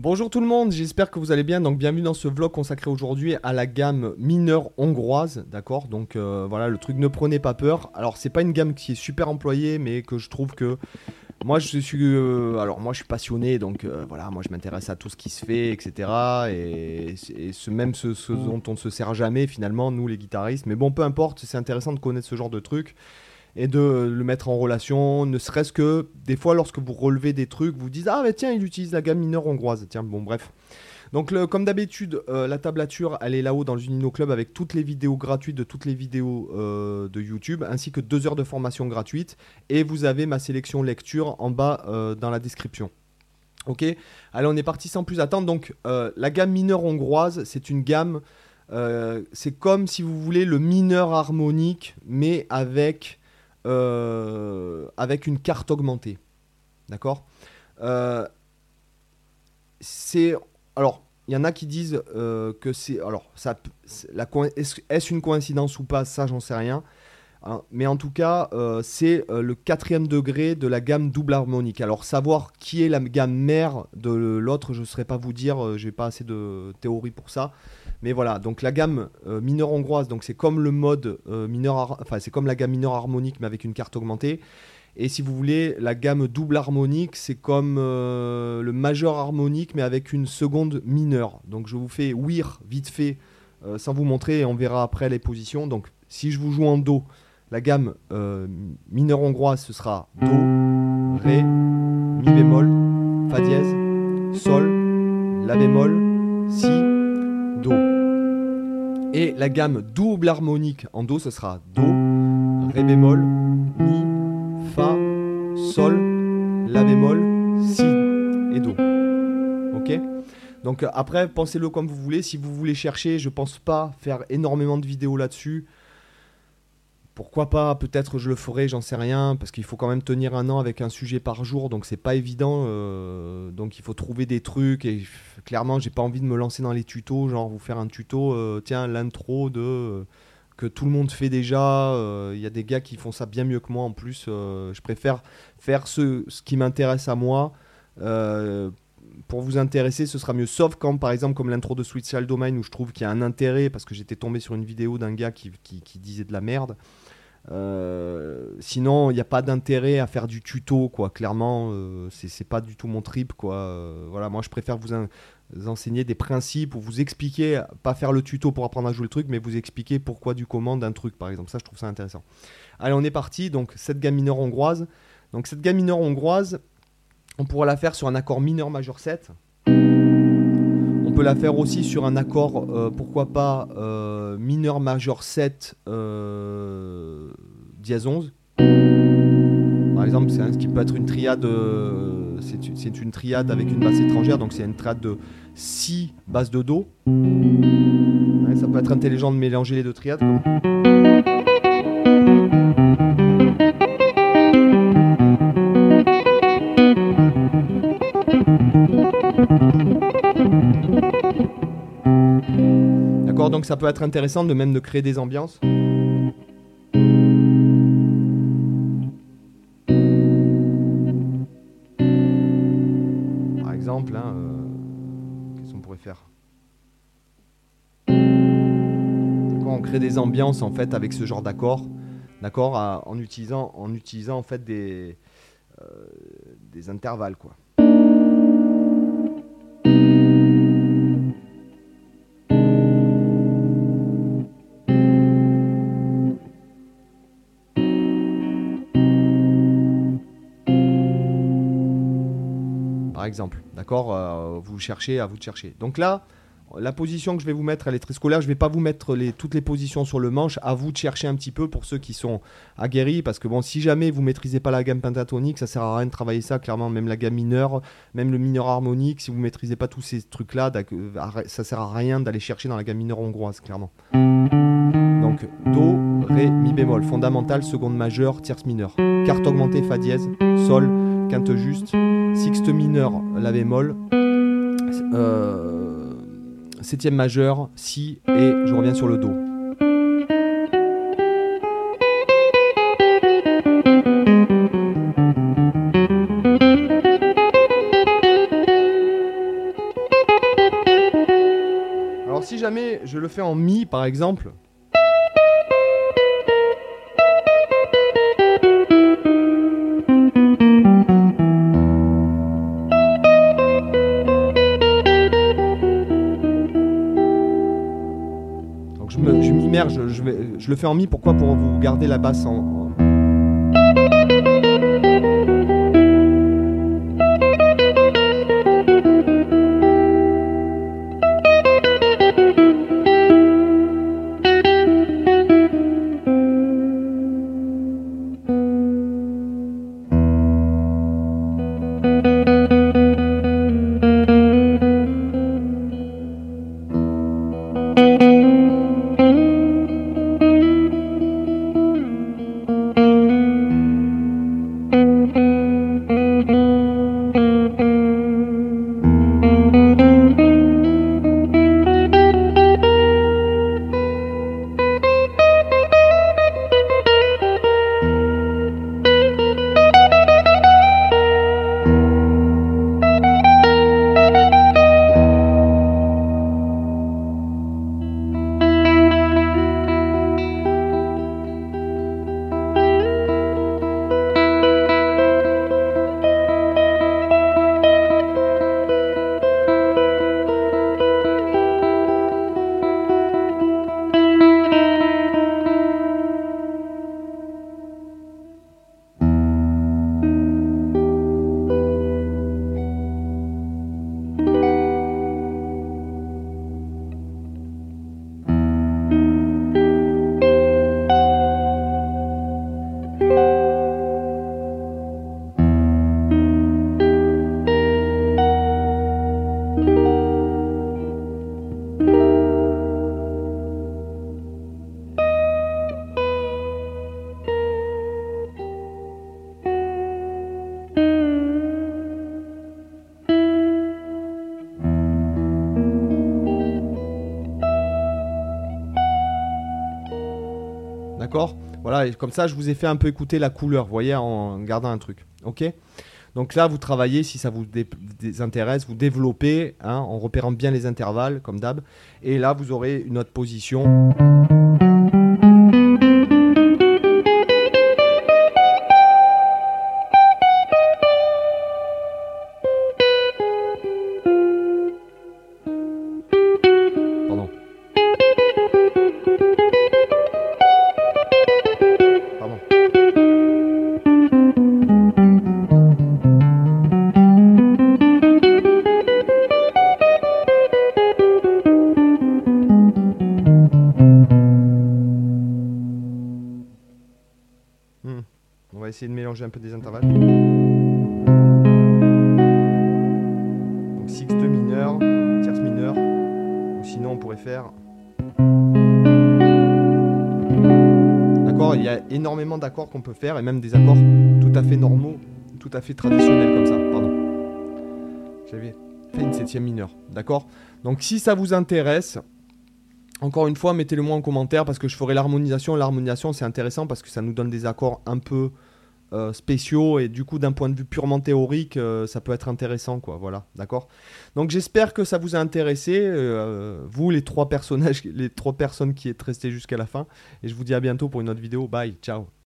Bonjour tout le monde, j'espère que vous allez bien. Donc bienvenue dans ce vlog consacré aujourd'hui à la gamme mineure hongroise, d'accord? Donc euh, voilà, le truc ne prenez pas peur. Alors c'est pas une gamme qui est super employée, mais que je trouve que moi je suis, euh, alors moi je suis passionné, donc euh, voilà, moi je m'intéresse à tout ce qui se fait, etc. Et, ce même ce, ce dont on ne se sert jamais finalement, nous les guitaristes. Mais bon, peu importe, c'est intéressant de connaître ce genre de trucs et de le mettre en relation, ne serait-ce que des fois lorsque vous relevez des trucs, vous dites ah mais tiens il utilise la gamme mineure hongroise, tiens bon bref. Donc comme d'habitude, euh, la tablature elle est là-haut dans le Unino Club avec toutes les vidéos gratuites de toutes les vidéos euh, de YouTube, ainsi que deux heures de formation gratuite, et vous avez ma sélection lecture en bas euh, dans la description. Ok, allez on est parti sans plus attendre. Donc la gamme mineure hongroise, c'est une gamme, c'est comme si vous voulez le mineur harmonique, mais avec avec une carte augmentée. D'accord euh, C'est. Alors, il y en a qui disent euh, que c'est. Alors, est-ce une coïncidence ou pas? Ça, j'en sais rien. Hein, mais en tout cas, c'est le quatrième degré de la gamme double harmonique. Alors, savoir qui est la gamme mère de l'autre, je ne saurais pas vous dire, j'ai pas assez de théorie pour ça. Mais voilà, donc la gamme euh, mineure hongroise, donc c'est comme le mode euh, mineur, enfin c'est comme la gamme mineure harmonique mais avec une carte augmentée. Et si vous voulez, la gamme double harmonique, c'est comme euh, le majeur harmonique mais avec une seconde mineure. Donc je vous fais ouïr vite fait sans vous montrer et on verra après les positions. Donc si je vous joue en Do, la gamme mineure hongroise ce sera Do, Ré, Mi bémol, Fa dièse, Sol, La bémol, Si, Do. Et la gamme double harmonique en Do, ce sera Do, Ré bémol, Mi, Fa, Sol, La bémol, Si et Do. Ok? Donc après, pensez-le comme vous voulez. Si vous voulez chercher, je pense pas faire énormément de vidéos là-dessus pourquoi pas, peut-être je le ferai, j'en sais rien, parce qu'il faut quand même tenir un an avec un sujet par jour, donc c'est pas évident. Euh, donc il faut trouver des trucs, et clairement, j'ai pas envie de me lancer dans les tutos, genre vous faire un tuto, euh, tiens, l'intro de. Euh, que tout le monde fait déjà, il y a des gars qui font ça bien mieux que moi en plus. je préfère faire ce, ce qui m'intéresse à moi. Pour vous intéresser, ce sera mieux. Sauf quand, par exemple, comme l'intro de Sweet Child Domain, où je trouve qu'il y a un intérêt, parce que j'étais tombé sur une vidéo d'un gars qui, disait de la merde. Euh, sinon, il n'y a pas d'intérêt à faire du tuto, quoi. Clairement, euh, c'est pas du tout mon trip, quoi. Euh, voilà, moi, je préfère vous, enseigner des principes ou vous expliquer, pas faire le tuto pour apprendre à jouer le truc, mais vous expliquer pourquoi du comment d'un truc, par exemple. Ça, je trouve ça intéressant. Allez, on est parti. Donc, cette gamme mineure hongroise. Donc, cette gamme mineure hongroise, on pourra la faire sur un accord mineur majeur 7. On peut la faire aussi sur un accord, pourquoi pas, mineur majeur 7 dièse 11. Par exemple, c'est ce qui peut être une triade, euh, c'est une triade avec une basse étrangère, donc c'est une triade de si basse de Do. ça peut être intelligent de mélanger les deux triades. Donc ça peut être intéressant de même de créer des ambiances. des ambiances en fait avec ce genre d'accord, d'accord, en utilisant, en utilisant en fait des, euh, des intervalles quoi. Exemple, d'accord, euh, vous cherchez à vous chercher. Donc là, la position que je vais vous mettre, elle est très scolaire. Je vais pas vous mettre les, toutes les positions sur le manche. À vous de chercher un petit peu pour ceux qui sont aguerris. Parce que bon, si jamais vous maîtrisez pas la gamme pentatonique, ça sert à rien de travailler ça. Clairement, même la gamme mineure, même le mineur harmonique, si vous maîtrisez pas tous ces trucs-là, euh, ça sert à rien d'aller chercher dans la gamme mineure hongroise, clairement. Donc, Do, Ré, Mi bémol, fondamental, seconde majeure, tierce mineure. Carte augmentée, Fa dièse, Sol, quinte juste, sixte mineur, la bémol, euh, septième majeur, si, et je reviens sur le do. Alors si jamais je le fais en mi par exemple, je je le fais en mi, pourquoi Pour vous garder la basse en- Voilà, comme ça, je vous ai fait un peu écouter la couleur, vous voyez, en gardant un truc. Ok? Donc là, vous travaillez, si ça vous intéresse, vous développez hein, en repérant bien les intervalles, comme d'hab. Et là, vous aurez une autre position. Essayer de mélanger un peu des intervalles. Donc sixte mineur, tierce mineur, ou sinon on pourrait faire. D'accord Il y a énormément d'accords qu'on peut faire et même des accords tout à fait normaux, tout à fait traditionnels comme ça. Pardon. J'avais fait une septième mineure. D'accord? Donc si ça vous intéresse, encore une fois, mettez-le moi en commentaire parce que je ferai l'harmonisation. L'harmonisation, c'est intéressant parce que ça nous donne des accords un peu euh, spéciaux et du coup, d'un point de vue purement théorique, euh, ça peut être intéressant, quoi. Voilà, d'accord? Donc, j'espère que ça vous a intéressé, euh, vous, les trois personnages, les trois personnes qui êtes restées jusqu'à la fin. Et je vous dis à bientôt pour une autre vidéo. Bye, ciao.